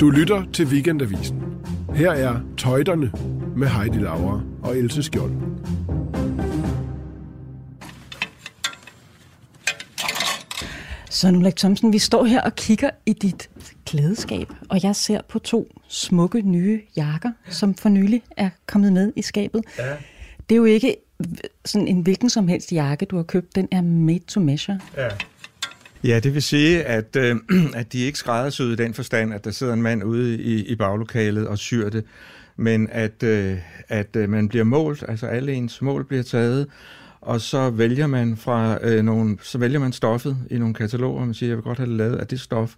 Du lytter til Weekendavisen. Her er Tøjterne med Heidi Lauer og Else Skjold. Så nu, Thomsen, vi står her og kigger i dit klædeskab, og jeg ser på to smukke nye jakker, som for nylig er kommet med i skabet. Ja. Det er jo ikke sådan en hvilken som helst jakke, du har købt. Den er made to measure. Ja. Ja, det vil sige, at, øh, at de ikke skræddersyet i den forstand, at der sidder en mand ude i, i baglokalet og syr det, men at, øh, at øh, man bliver målt, altså alle ens mål bliver taget, og så vælger man fra øh, nogle, så vælger man stoffet i nogle kataloger, man siger, jeg vil godt have det lavet af det stof,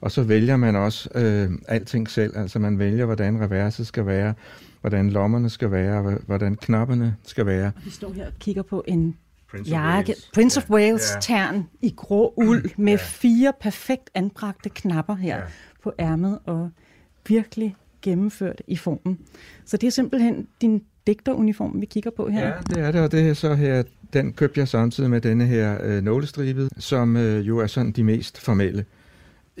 og så vælger man også øh, alting selv, altså man vælger, hvordan reverset skal være, hvordan lommerne skal være, hvordan knapperne skal være. Vi står her og kigger på en Prince jakke, of Prince of Wales ja. tern i grå uld med ja. fire perfekt anbragte knapper her ja. på ærmet og virkelig gennemført i formen. Så det er simpelthen din digteruniform, vi kigger på her. Ja, det er det, og det er så her, den købte jeg samtidig med denne her øh, nålestribet, som øh, jo er sådan de mest formelle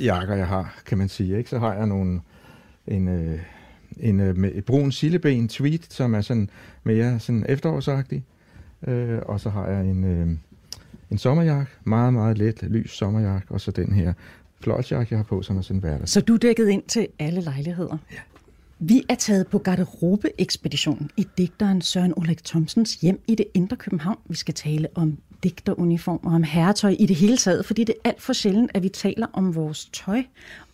jakker, jeg har, kan man sige. Ikke? Så har jeg nogle, en, øh, en øh, brun silleben tweed, som er sådan mere sådan efterårsagtig. Øh, og så har jeg en, øh, en sommerjakke, meget, meget let, lys sommerjakke, og så den her fløjtsjakke, jeg har på, som er sådan hverdag. Så du er dækket ind til alle lejligheder? Ja. Vi er taget på garderobe-ekspedition i digteren Søren Ulrik Thomsens hjem i det indre København. Vi skal tale om digteruniform og om herretøj i det hele taget, fordi det er alt for sjældent, at vi taler om vores tøj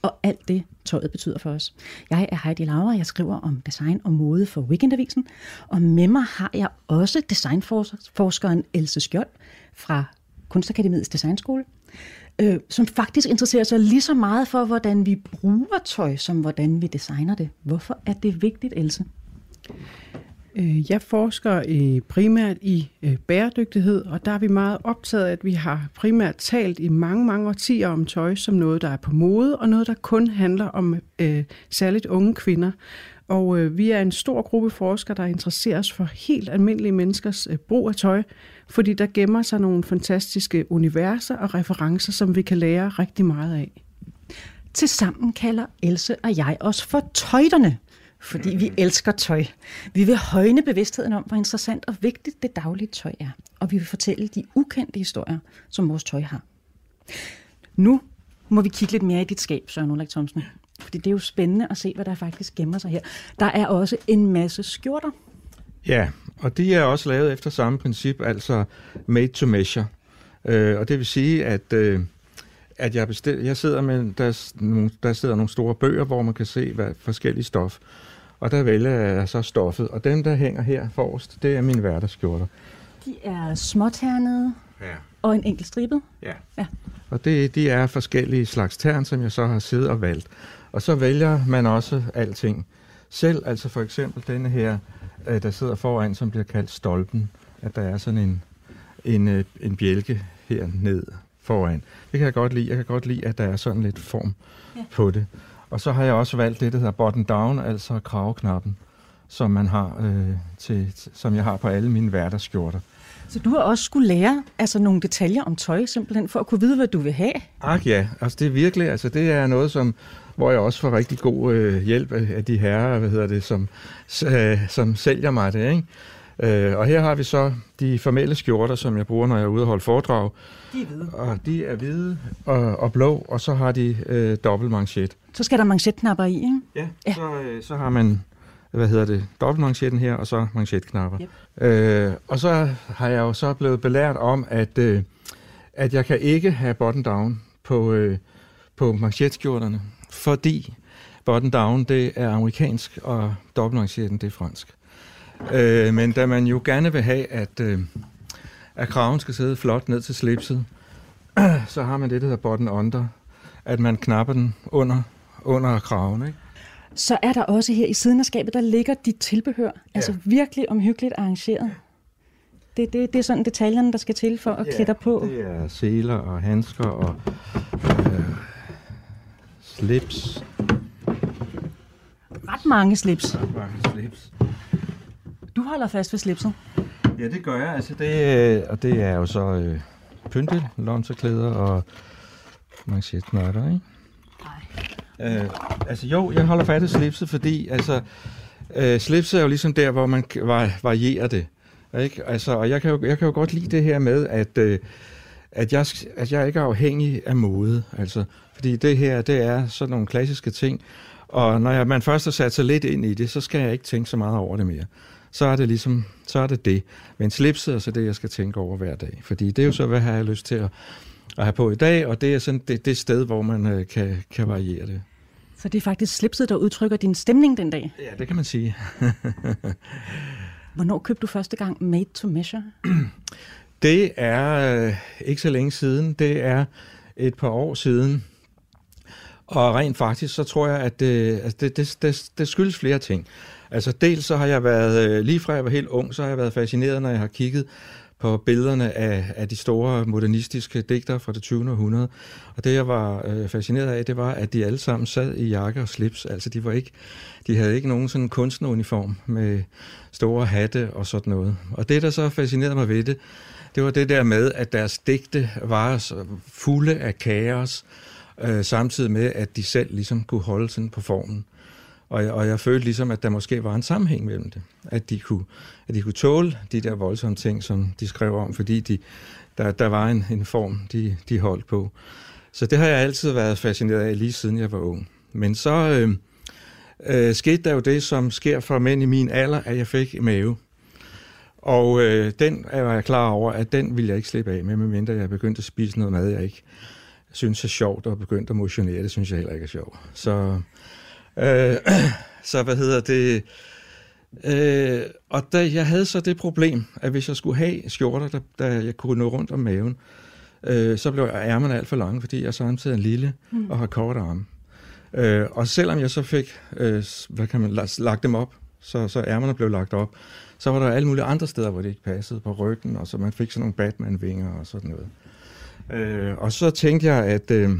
og alt det, tøjet betyder for os. Jeg er Heidi Laura, jeg skriver om design og mode for Weekendavisen, og med mig har jeg også designforskeren Else Skjold fra Kunstakademiets Designskole, øh, som faktisk interesserer sig lige så meget for, hvordan vi bruger tøj, som hvordan vi designer det. Hvorfor er det vigtigt, Else? Øh, jeg forsker øh, primært i øh, bæredygtighed, og der er vi meget optaget af, at vi har primært talt i mange, mange årtier om tøj som noget, der er på mode, og noget, der kun handler om øh, særligt unge kvinder. Og øh, vi er en stor gruppe forskere, der interesserer os for helt almindelige menneskers øh, brug af tøj, fordi der gemmer sig nogle fantastiske universer og referencer, som vi kan lære rigtig meget af. Tilsammen kalder Else og jeg os for tøjterne fordi vi elsker tøj. Vi vil højne bevidstheden om, hvor interessant og vigtigt det daglige tøj er. Og vi vil fortælle de ukendte historier, som vores tøj har. Nu må vi kigge lidt mere i dit skab, Søren Ulrik Thomsen. Fordi det er jo spændende at se, hvad der faktisk gemmer sig her. Der er også en masse skjorter. Ja, og de er også lavet efter samme princip, altså made to measure. Øh, og det vil sige, at, øh, at jeg, bestil, jeg sidder med, der, der sidder nogle store bøger, hvor man kan se hvad forskellige stof. Og der vælger jeg så stoffet. Og den, der hænger her forrest, det er min hverdagsskjorter. De er småternede ja. og en enkelt stribet? Ja. ja. Og det, de er forskellige slags tern, som jeg så har siddet og valgt. Og så vælger man også alting selv. Altså for eksempel denne her, øh, der sidder foran, som bliver kaldt stolpen. At der er sådan en, en, øh, en bjælke her ned foran. Det kan jeg godt lide. Jeg kan godt lide, at der er sådan lidt form ja. på det. Og så har jeg også valgt det, der hedder button down, altså kraveknappen, som man har øh, til, som jeg har på alle mine hverdagsskjorter. Så du har også skulle lære altså nogle detaljer om tøj, simpelthen for at kunne vide, hvad du vil have? Ach ja, altså det er virkelig, altså det er noget, som, hvor jeg også får rigtig god øh, hjælp af de herrer, hvad hedder det, som, øh, som sælger mig det, ikke? Øh, og her har vi så de formelle skjorter, som jeg bruger, når jeg er ude og holde foredrag. De er hvide. Og de er hvide og, og blå, og så har de øh, dobbelt manchet. Så skal der manchetknapper i, ikke? Ja, ja. Så, øh, så har man, hvad hedder det, dobbeltmanchetten her, og så manchetknapper. Yep. Øh, og så har jeg jo så blevet belært om, at, øh, at jeg kan ikke have button down på, øh, på manchetkjorterne, fordi button down, det er amerikansk, og dobbeltmanchetten, det er fransk. Øh, men da man jo gerne vil have, at, øh, at kraven skal sidde flot ned til slipset, så har man det, der hedder button under, at man knapper den under, under kraven. Ikke? Så er der også her i siden af skabet, der ligger dit tilbehør, ja. altså virkelig omhyggeligt arrangeret. Det, det, det er sådan detaljerne, der skal til for at ja, klæde på. det er seler og handsker og øh, slips. Ret mange slips. Ret mange slips. Du holder fast ved slipset? Ja, det gør jeg. Altså, det, øh, og det er jo så øh, pynte, lonserklæder og manchetknøjter, ikke? Nej. Øh, altså jo, jeg holder fat i slipset, fordi altså, øh, slipset er jo ligesom der, hvor man varierer det. Ikke? Altså, og jeg kan, jo, jeg kan jo godt lide det her med, at, øh, at, jeg, at jeg ikke er afhængig af mode. Altså, fordi det her, det er sådan nogle klassiske ting. Og når jeg, man først har sat sig lidt ind i det, så skal jeg ikke tænke så meget over det mere. Så er det ligesom, så er det det. Men slipset er så det, jeg skal tænke over hver dag. Fordi det er jo så, hvad jeg har lyst til at, at have på i dag, og det er sådan det, det sted, hvor man øh, kan, kan variere det. Så det er faktisk slipset, der udtrykker din stemning den dag? Ja, det kan man sige. Hvornår købte du første gang Made to Measure? Det er øh, ikke så længe siden. Det er et par år siden. Og rent faktisk, så tror jeg, at det, altså det, det, det, det skyldes flere ting. Altså dels så har jeg været, øh, lige fra jeg var helt ung, så har jeg været fascineret, når jeg har kigget på billederne af, af de store modernistiske digtere fra det 20. århundrede. Og det, jeg var øh, fascineret af, det var, at de alle sammen sad i jakke og slips. Altså, de, var ikke, de havde ikke nogen sådan kunstneruniform med store hatte og sådan noget. Og det, der så fascinerede mig ved det, det var det der med, at deres digte var fulde af kaos, øh, samtidig med, at de selv ligesom kunne holde sådan på formen. Og jeg, og jeg følte ligesom, at der måske var en sammenhæng mellem det. At de kunne, at de kunne tåle de der voldsomme ting, som de skrev om, fordi de, der, der var en, en form, de, de holdt på. Så det har jeg altid været fascineret af, lige siden jeg var ung. Men så øh, øh, skete der jo det, som sker for mænd i min alder, at jeg fik mave. Og øh, den er jeg klar over, at den vil jeg ikke slippe af med, medmindre jeg begyndte at spise noget mad, jeg ikke synes er sjovt, og begyndte at motionere. Det synes jeg heller ikke er sjovt. Så Øh, så hvad hedder det? Øh, og da jeg havde så det problem, at hvis jeg skulle have skjorter, der, der jeg kunne nå rundt om maven, øh, så blev ærmerne alt for lange, fordi jeg samtidig er en lille mm. og har kort arme. Øh, og selvom jeg så fik øh, hvad kan man, lagt dem op, så, så ærmerne blev lagt op, så var der alle mulige andre steder, hvor det ikke passede på ryggen, og så man fik sådan nogle Batman-vinger og sådan noget. Øh, og så tænkte jeg, at... Øh,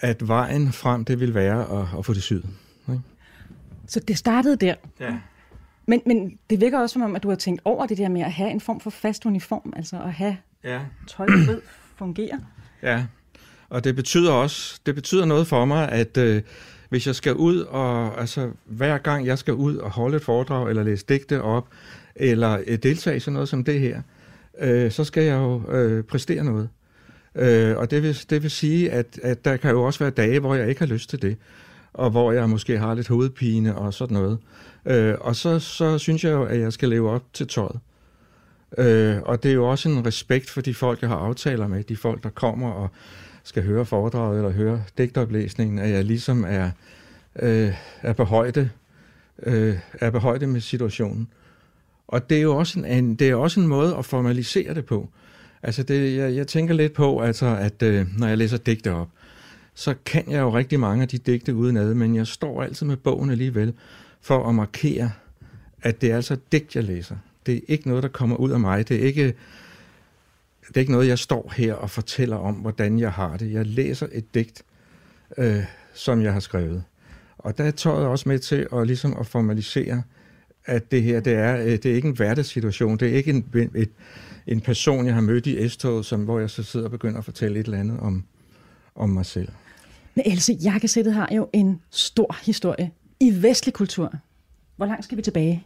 at vejen frem, det vil være at, at få det syet. Ikke? Så det startede der? Ja. Men, men det virker også som om, at du har tænkt over det der med at have en form for fast uniform, altså at have ja. tøj, der ved fungerer. Ja, og det betyder også, det betyder noget for mig, at øh, hvis jeg skal ud og, altså hver gang jeg skal ud og holde et foredrag, eller læse digte op, eller øh, deltage i sådan noget som det her, øh, så skal jeg jo øh, præstere noget. Øh, og det vil, det vil sige, at, at der kan jo også være dage, hvor jeg ikke har lyst til det, og hvor jeg måske har lidt hovedpine og sådan noget. Øh, og så, så synes jeg jo, at jeg skal leve op til tøjet. Øh, og det er jo også en respekt for de folk, jeg har aftaler med, de folk, der kommer og skal høre foredraget eller høre digtoplæsningen, at jeg ligesom er, øh, er, på højde, øh, er på højde med situationen. Og det er jo også en, det er også en måde at formalisere det på. Altså, det, jeg, jeg tænker lidt på, altså, at øh, når jeg læser digte op, så kan jeg jo rigtig mange af de digte udenad, men jeg står altid med bogen alligevel for at markere, at det er altså digt, jeg læser. Det er ikke noget, der kommer ud af mig. Det er ikke, det er ikke noget, jeg står her og fortæller om, hvordan jeg har det. Jeg læser et digt, øh, som jeg har skrevet. Og der er tøjet også med til at, ligesom at formalisere, at det her, det er, øh, det er ikke en hverdagssituation. Det er ikke en, et, en person, jeg har mødt i S-toget, som, hvor jeg så sidder og begynder at fortælle et eller andet om, om mig selv. Men Else, jakkesættet har jo en stor historie i vestlig kultur. Hvor langt skal vi tilbage?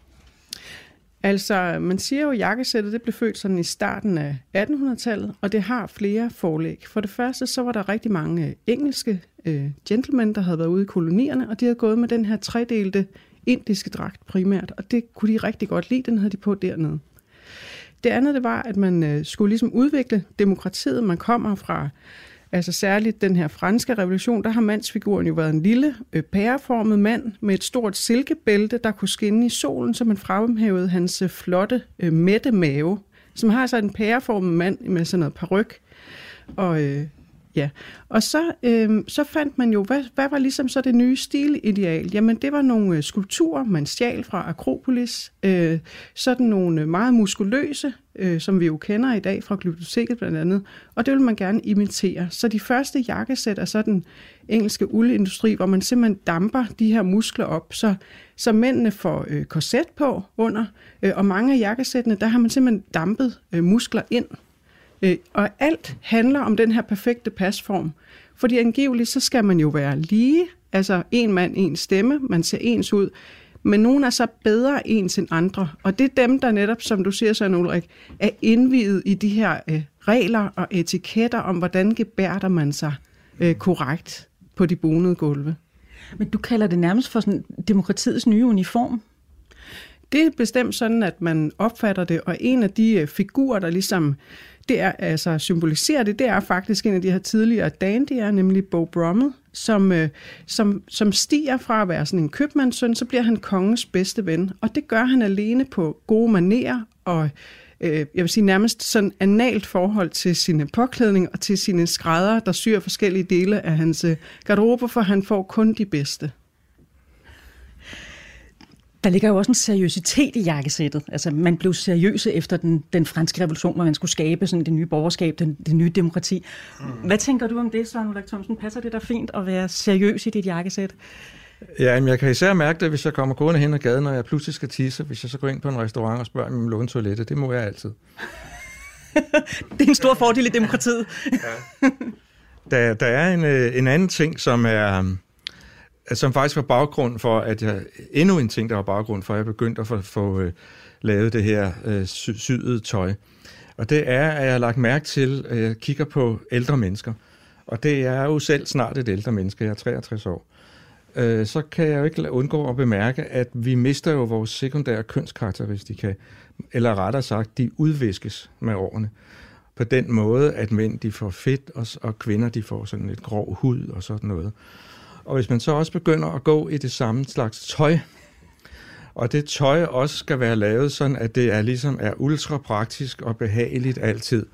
Altså, man siger jo, at jakkesættet det blev født sådan i starten af 1800-tallet, og det har flere forlæg. For det første, så var der rigtig mange engelske øh, gentlemen, der havde været ude i kolonierne, og de havde gået med den her tredelte indiske dragt primært, og det kunne de rigtig godt lide, den havde de på dernede. Det andet, det var, at man øh, skulle ligesom udvikle demokratiet. Man kommer fra, altså særligt den her franske revolution, der har mandsfiguren jo været en lille øh, pæreformet mand med et stort silkebælte, der kunne skinne i solen, så man fremhævede hans øh, flotte, øh, mætte mave, som har så en pæreformet mand med sådan noget paryk. Og øh, Ja, og så, øh, så fandt man jo, hvad, hvad var ligesom så det nye stilideal? Jamen det var nogle øh, skulpturer, man stjal fra Akropolis, øh, sådan nogle øh, meget muskuløse, øh, som vi jo kender i dag fra Glyptoteket blandt andet, og det vil man gerne imitere. Så de første jakkesæt er sådan engelske uldindustri, hvor man simpelthen damper de her muskler op, så, så mændene får øh, korset på under, øh, og mange af jakkesættene, der har man simpelthen dampet øh, muskler ind Øh, og alt handler om den her perfekte pasform. Fordi angiveligt, så skal man jo være lige, altså en mand, en stemme, man ser ens ud, men nogen er så bedre ens end andre. Og det er dem, der netop, som du siger, Søren Ulrik, er indvidet i de her øh, regler og etiketter om, hvordan gebærder man sig øh, korrekt på de bonede gulve. Men du kalder det nærmest for sådan demokratiets nye uniform. Det er bestemt sådan, at man opfatter det, og en af de øh, figurer, der ligesom det er, altså symboliserer det, det er faktisk en af de her tidligere dandier, nemlig Bo Brummel, som, øh, som, som stiger fra at være sådan en købmandssøn, så bliver han kongens bedste ven. Og det gør han alene på gode manerer og øh, jeg vil sige nærmest sådan analt forhold til sine påklædning og til sine skrædder, der syr forskellige dele af hans øh, garderobe, for han får kun de bedste. Der ligger jo også en seriøsitet i jakkesættet. Altså, man blev seriøse efter den, den franske revolution, hvor man skulle skabe sådan det nye borgerskab, den, det nye demokrati. Mm. Hvad tænker du om det, Søren Ulrik Thomsen? Passer det der fint at være seriøs i dit jakkesæt? Ja, men jeg kan især mærke det, hvis jeg kommer gående hen ad gaden, og jeg pludselig skal tisse, hvis jeg så går ind på en restaurant og spørger om låne toilettet. Det må jeg altid. det er en stor fordel i demokratiet. ja. der, der er en, øh, en anden ting, som er som faktisk var baggrund for, at jeg, endnu en ting, der var baggrund for, at jeg begyndte at få, få uh, lavet det her uh, sy- syede tøj. Og det er, at jeg har lagt mærke til, at jeg kigger på ældre mennesker. Og det er jo selv snart et ældre menneske, jeg er 63 år. Uh, så kan jeg jo ikke undgå at bemærke, at vi mister jo vores sekundære kønskarakteristika, eller rettere sagt, de udviskes med årene. På den måde, at mænd de får fedt, og, og kvinder de får sådan lidt grov hud og sådan noget. Og hvis man så også begynder at gå i det samme slags tøj, og det tøj også skal være lavet sådan, at det er ligesom er ultra praktisk og behageligt altid,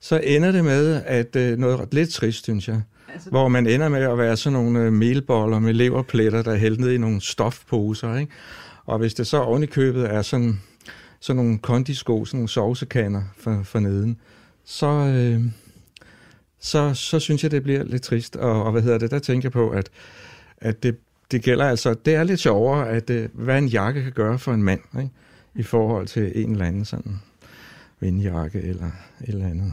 så ender det med, at øh, noget lidt trist, synes jeg. Altså, hvor man ender med at være sådan nogle øh, melboller med leverpletter, der er hældt ned i nogle stofposer. Ikke? Og hvis det så oven i købet er sådan, sådan nogle kondisko, sådan nogle sovsekander for, for neden, så, øh, så, så synes jeg, det bliver lidt trist. Og, og hvad hedder det, der tænker jeg på, at, at det, det gælder altså, det er lidt sjovere, at uh, hvad en jakke kan gøre for en mand, ikke? i forhold til en eller anden sådan vindjakke eller et eller andet.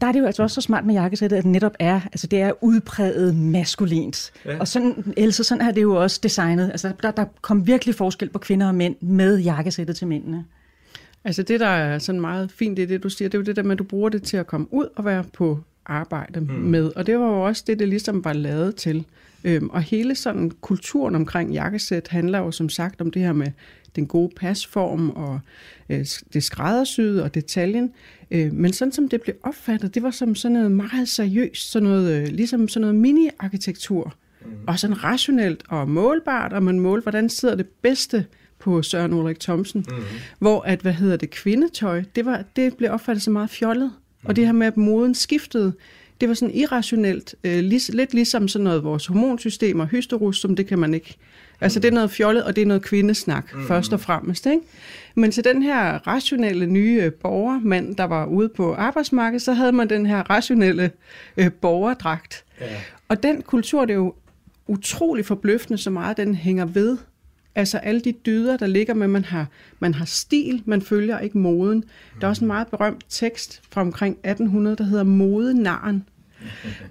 Der er det jo altså også så smart med jakkesættet, at det netop er, altså det er udpræget maskulint. Ja. Og sådan, Else, sådan er det jo også designet. Altså der, der kom virkelig forskel på kvinder og mænd med jakkesættet til mændene. Altså det, der er sådan meget fint i det, du siger, det er jo det der med, at du bruger det til at komme ud og være på arbejde mm. med. Og det var jo også det, det ligesom var lavet til. Øhm, og hele sådan kulturen omkring jakkesæt handler jo som sagt om det her med den gode pasform og øh, det skræddersyde og detaljen. Øh, men sådan som det blev opfattet, det var som sådan noget meget seriøst, sådan noget, øh, ligesom sådan noget mini-arkitektur. Mm. Og sådan rationelt og målbart, og man målte, hvordan sidder det bedste på Søren Ulrik Thomsen, mm. hvor at, hvad hedder det, kvindetøj, det, var, det blev opfattet så meget fjollet. Mm. Og det her med, at moden skiftede, det var sådan irrationelt, øh, lig, lidt ligesom sådan noget vores hormonsystem og hysterus, som det kan man ikke. Altså det er noget fjollet, og det er noget kvindesnak, mm. først og fremmest. Ikke? Men til den her rationelle nye øh, borgermand, der var ude på arbejdsmarkedet, så havde man den her rationelle øh, borgerdragt. Ja. Og den kultur, det er jo utrolig forbløffende, så meget den hænger ved Altså alle de dyder, der ligger med, man har, man har stil, man følger ikke moden. Der er også en meget berømt tekst fra omkring 1800, der hedder Modenaren,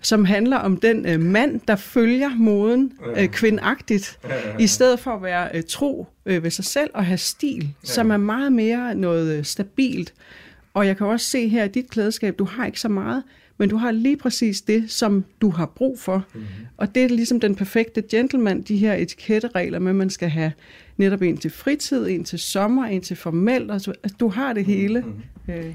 som handler om den øh, mand, der følger moden øh, kvindagtigt, i stedet for at være øh, tro øh, ved sig selv og have stil, som er meget mere noget øh, stabilt. Og jeg kan også se her i dit klædeskab, du har ikke så meget, men du har lige præcis det, som du har brug for. Mm-hmm. Og det er ligesom den perfekte gentleman, de her etiketteregler med, at man skal have netop en til fritid, en til sommer, en til formelt. Altså, du har det hele. Mm-hmm. Øh.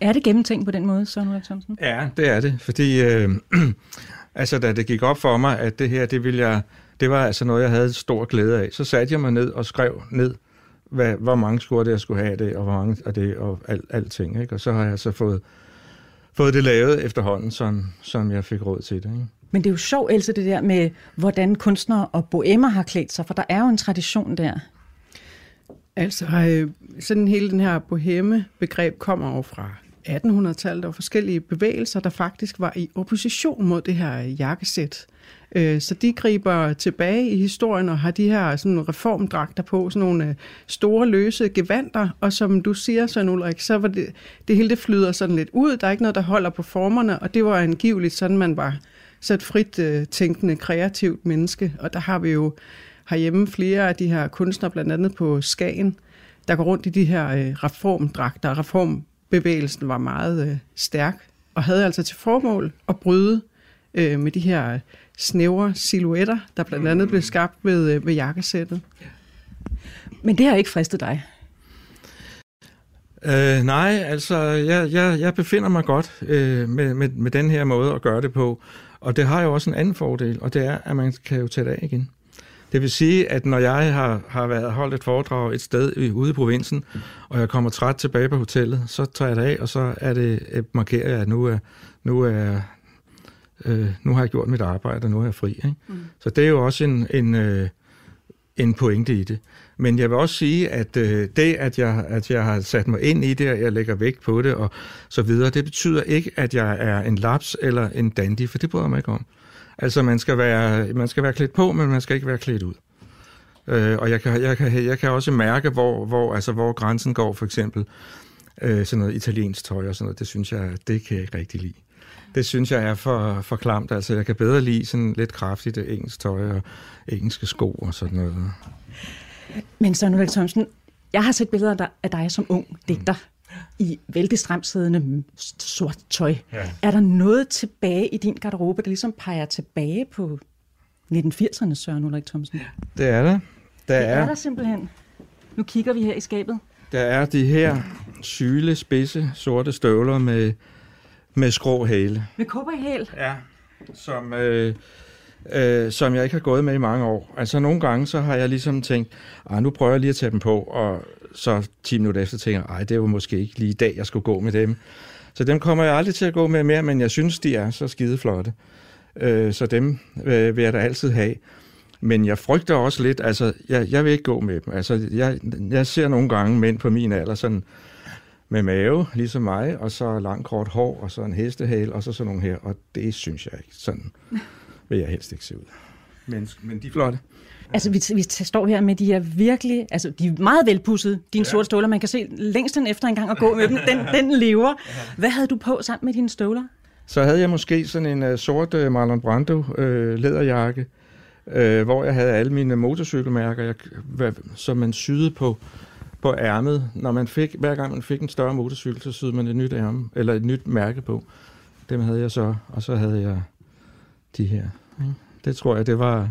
Er det gennemtænkt på den måde, Søren Ulrik Thomsen? Ja, det er det, fordi øh, altså, da det gik op for mig, at det her, det ville jeg, det var altså noget, jeg havde stor glæde af, så satte jeg mig ned og skrev ned, hvad, hvor mange skurte jeg skulle have det, og hvor mange af det, og al, alting. Ikke? Og så har jeg så fået fået det lavet efterhånden, som, som jeg fik råd til det. Ikke? Men det er jo sjovt, Else, det der med, hvordan kunstnere og boemer har klædt sig, for der er jo en tradition der. Altså, øh, sådan hele den her boheme-begreb kommer jo fra 1800-tallet. Der var forskellige bevægelser, der faktisk var i opposition mod det her jakkesæt. Øh, så de griber tilbage i historien og har de her sådan reformdragter på, sådan nogle øh, store løse gevanter, og som du siger, Søren Ulrik, så var det, det hele det flyder sådan lidt ud. Der er ikke noget, der holder på formerne, og det var angiveligt sådan, man var så et frit øh, tænkende, kreativt menneske. Og der har vi jo herhjemme flere af de her kunstnere, blandt andet på Skagen, der går rundt i de her øh, reformdragter. Reformbevægelsen var meget øh, stærk og havde altså til formål at bryde øh, med de her snævre silhuetter, der blandt andet blev skabt ved, øh, ved jakkesættet. Men det har ikke fristet dig? Øh, nej, altså jeg, jeg, jeg befinder mig godt øh, med, med, med den her måde at gøre det på. Og det har jo også en anden fordel, og det er, at man kan jo tage det af igen. Det vil sige, at når jeg har, har været holdt et foredrag et sted ude i provinsen, og jeg kommer træt tilbage på hotellet, så tager jeg det af, og så er det, markerer jeg, at nu er, nu er øh, nu har jeg gjort mit arbejde, og nu er jeg fri. Ikke? Mm. Så det er jo også en, en, øh, en pointe i det. Men jeg vil også sige, at øh, det, at jeg, at jeg har sat mig ind i det, og jeg lægger vægt på det, og så videre, det betyder ikke, at jeg er en laps eller en dandy, for det bryder jeg mig ikke om. Altså, man skal være, man skal være klædt på, men man skal ikke være klædt ud. Øh, og jeg kan, jeg, kan, jeg kan også mærke, hvor, hvor, altså, hvor grænsen går, for eksempel øh, sådan noget italiensk tøj og sådan noget, det synes jeg, det kan jeg ikke rigtig lide. Det synes jeg er for, for klamt. Altså, jeg kan bedre lide sådan lidt kraftigt engelsk tøj og engelske sko og sådan noget. Men så nu, Thomsen, jeg har set billeder af dig som ung digter i vældig stramsiddende sort tøj. Ja. Er der noget tilbage i din garderobe, der ligesom peger tilbage på 1980'erne, Søren Ulrik Thomsen? Det er der. Der det er, er der simpelthen. Nu kigger vi her i skabet. Der er de her syle, spidse, sorte støvler med, med skrå hale. Med hæl? Ja, som, øh, øh, som jeg ikke har gået med i mange år. Altså nogle gange, så har jeg ligesom tænkt, ah, nu prøver jeg lige at tage dem på, og så 10 minutter efter tænker jeg, ej, det var måske ikke lige i dag, jeg skulle gå med dem. Så dem kommer jeg aldrig til at gå med mere, men jeg synes, de er så skide flotte. Øh, så dem øh, vil jeg da altid have. Men jeg frygter også lidt, altså, jeg, jeg vil ikke gå med dem. Altså, jeg, jeg ser nogle gange mænd på min alder sådan med mave, ligesom mig, og så langt kort hår, og så en hestehale, og så sådan nogle her, og det synes jeg ikke. Sådan vil jeg helst ikke se ud. Men, men de er flotte. Altså, vi, vi står her med de her virkelig, altså, de er meget velpussede, dine ja. sorte støvler. Man kan se længst den efter en gang at gå med dem. Den, den lever. Hvad havde du på sammen med dine støvler? Så havde jeg måske sådan en uh, sort uh, Marlon Brando uh, læderjakke, uh, hvor jeg havde alle mine motorcykelmærker, jeg, hvad, som man syede på, på ærmet. Når man fik, hver gang man fik en større motorcykel, så syede man et nyt ærme, eller et nyt mærke på. Dem havde jeg så, og så havde jeg de her. Det tror jeg, det var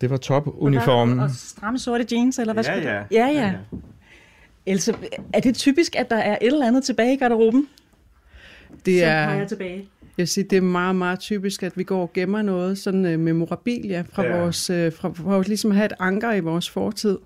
det var top-uniformen. Og, og stramme sorte jeans, eller hvad ja, skulle ja. du? Ja, ja. Else, er det typisk, at der er et eller andet tilbage i garderoben? Det er, tilbage? Jeg siger, det er meget, meget typisk, at vi går og gemmer noget, sådan uh, memorabilia fra ja. vores, uh, fra, fra vores, ligesom at have et anker i vores fortid.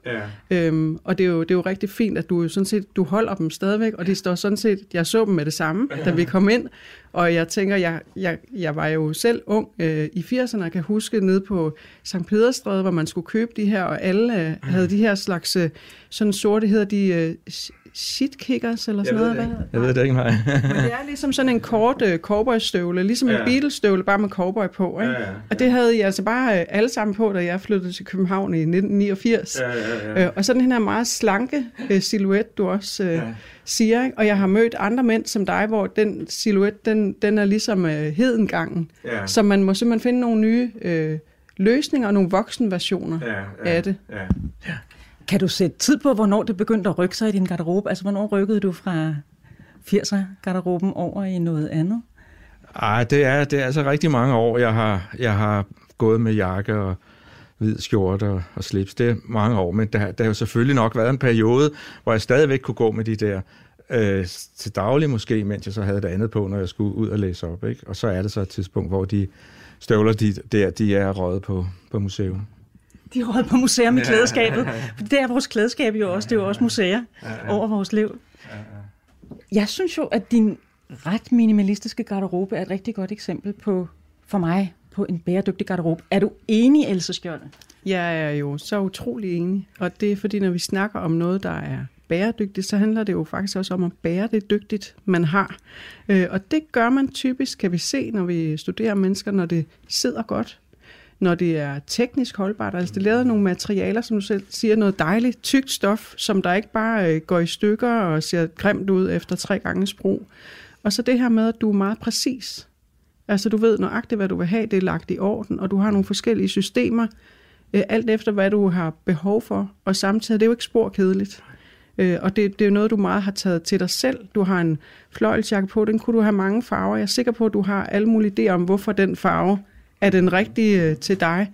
Ja. Um, og det er, jo, det er jo rigtig fint, at du sådan set, du holder dem stadigvæk, og de står sådan set, jeg så dem med det samme, ja. da vi kom ind, og jeg tænker, jeg, jeg, jeg var jo selv ung uh, i 80'erne, og kan huske nede på St. Pederstræde, hvor man skulle købe de her, og alle uh, havde de her slags, uh, sådan sorte hedder de, uh, shitkickers eller sådan jeg noget? Ved det jeg ved det ikke, nej. Men det er ligesom sådan en kort uh, cowboystøvle, ligesom ja. en Beatles-støvle, bare med cowboy på. Ikke? Ja, ja, ja. Og det havde I altså bare uh, alle sammen på, da jeg flyttede til København i 1989. Ja, ja, ja. Uh, og sådan den her meget slanke uh, silhuet, du også uh, ja. siger. Ikke? Og jeg har mødt andre mænd som dig, hvor den silhuet, den, den er ligesom uh, hedengangen. Ja. Så man må simpelthen finde nogle nye uh, løsninger og nogle voksenversioner ja, ja, af det. Ja. Ja. Kan du sætte tid på, hvornår det begyndte at rykke sig i din garderobe? Altså, hvornår rykkede du fra 80'er-garderoben over i noget andet? Ej, det er, det er altså rigtig mange år, jeg har, jeg har gået med jakke og hvid skjorte og, og slips. Det er mange år, men der, der har jo selvfølgelig nok været en periode, hvor jeg stadigvæk kunne gå med de der øh, til daglig måske, mens jeg så havde det andet på, når jeg skulle ud og læse op. Ikke? Og så er det så et tidspunkt, hvor de støvler de, der, de er røget på, på museum de er på museum i klædeskabet. For det er vores klædeskab jo også. Det er jo også museer over vores liv. Jeg synes jo, at din ret minimalistiske garderobe er et rigtig godt eksempel på, for mig, på en bæredygtig garderobe. Er du enig, Else Skjolde? Jeg er jo så utrolig enig, og det er fordi, når vi snakker om noget, der er bæredygtigt, så handler det jo faktisk også om at bære det dygtigt, man har. Øh, og det gør man typisk, kan vi se, når vi studerer mennesker, når det sidder godt, når det er teknisk holdbart. Altså det lavet nogle materialer, som du selv siger, noget dejligt, tykt stof, som der ikke bare øh, går i stykker og ser grimt ud efter tre gange brug. Og så det her med, at du er meget præcis. Altså du ved nøjagtigt, hvad du vil have, det er lagt i orden, og du har nogle forskellige systemer, øh, alt efter hvad du har behov for, og samtidig det er jo ikke spor kedeligt. Øh, og det, det er jo noget, du meget har taget til dig selv. Du har en fløjlsjakke på, den kunne du have mange farver. Jeg er sikker på, at du har alle mulige idéer om, hvorfor den farve er den rigtige øh, til dig.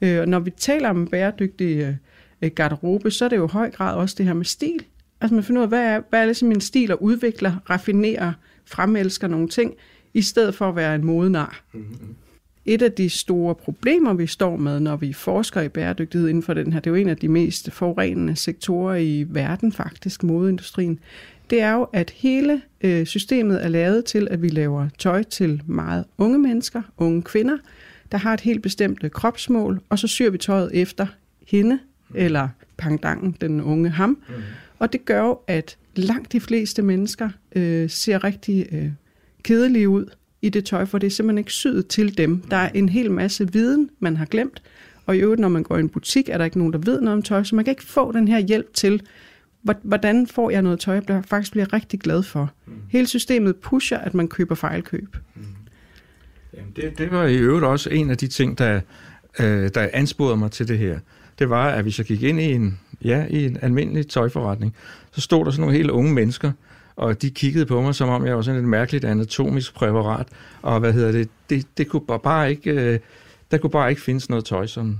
Øh, og når vi taler om bæredygtig øh, garderobe, så er det jo i høj grad også det her med stil. Altså man finder ud af, hvad er, hvad er ligesom min stil, og udvikler, raffinerer, fremelsker nogle ting, i stedet for at være en modenar. Mm-hmm. Et af de store problemer, vi står med, når vi forsker i bæredygtighed inden for den her, det er jo en af de mest forurenende sektorer i verden faktisk, modeindustrien, det er jo, at hele øh, systemet er lavet til, at vi laver tøj til meget unge mennesker, unge kvinder, der har et helt bestemt øh, kropsmål, og så syr vi tøjet efter hende, eller pangdangen, den unge ham. Mm. Og det gør jo, at langt de fleste mennesker øh, ser rigtig øh, kedelige ud i det tøj, for det er simpelthen ikke syet til dem. Der er en hel masse viden, man har glemt, og i øvrigt, når man går i en butik, er der ikke nogen, der ved noget om tøj, så man kan ikke få den her hjælp til, hvordan får jeg noget tøj, jeg faktisk bliver rigtig glad for. Mm. Hele systemet pusher, at man køber fejlkøb. Mm. Jamen det, det var i øvrigt også en af de ting, der, øh, der ansporede mig til det her. Det var, at hvis jeg gik ind i en, ja, i en almindelig tøjforretning, så stod der sådan nogle helt unge mennesker, og de kiggede på mig, som om jeg var sådan et mærkeligt anatomisk præparat, og hvad hedder det, det, det kunne bare ikke, øh, der kunne bare ikke findes noget tøj, som,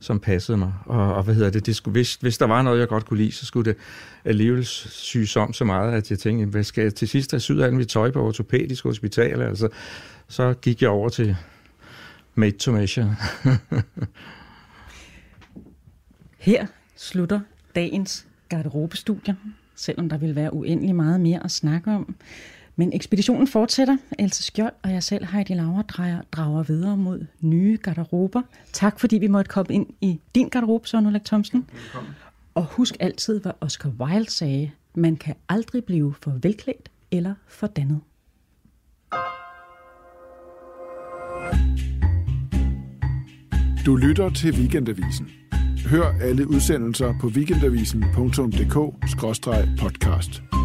som passede mig. Og, og hvad hedder det, det skulle, hvis, hvis der var noget, jeg godt kunne lide, så skulle det alligevel syges om så meget, at jeg tænkte, hvad skal jeg til sidst have syet alt mit tøj på ortopædisk hospital? Altså, så gik jeg over til made to measure. Her slutter dagens garderobestudie, selvom der vil være uendelig meget mere at snakke om. Men ekspeditionen fortsætter. Else Skjold og jeg selv, Heidi Laura, drager, drager videre mod nye garderober. Tak fordi vi måtte komme ind i din garderobe, Søren Ulrik Thomsen. Og husk altid, hvad Oscar Wilde sagde. Man kan aldrig blive for velklædt eller for dannet. Du lytter til Weekendavisen. Hør alle udsendelser på weekendavisen.dk-podcast.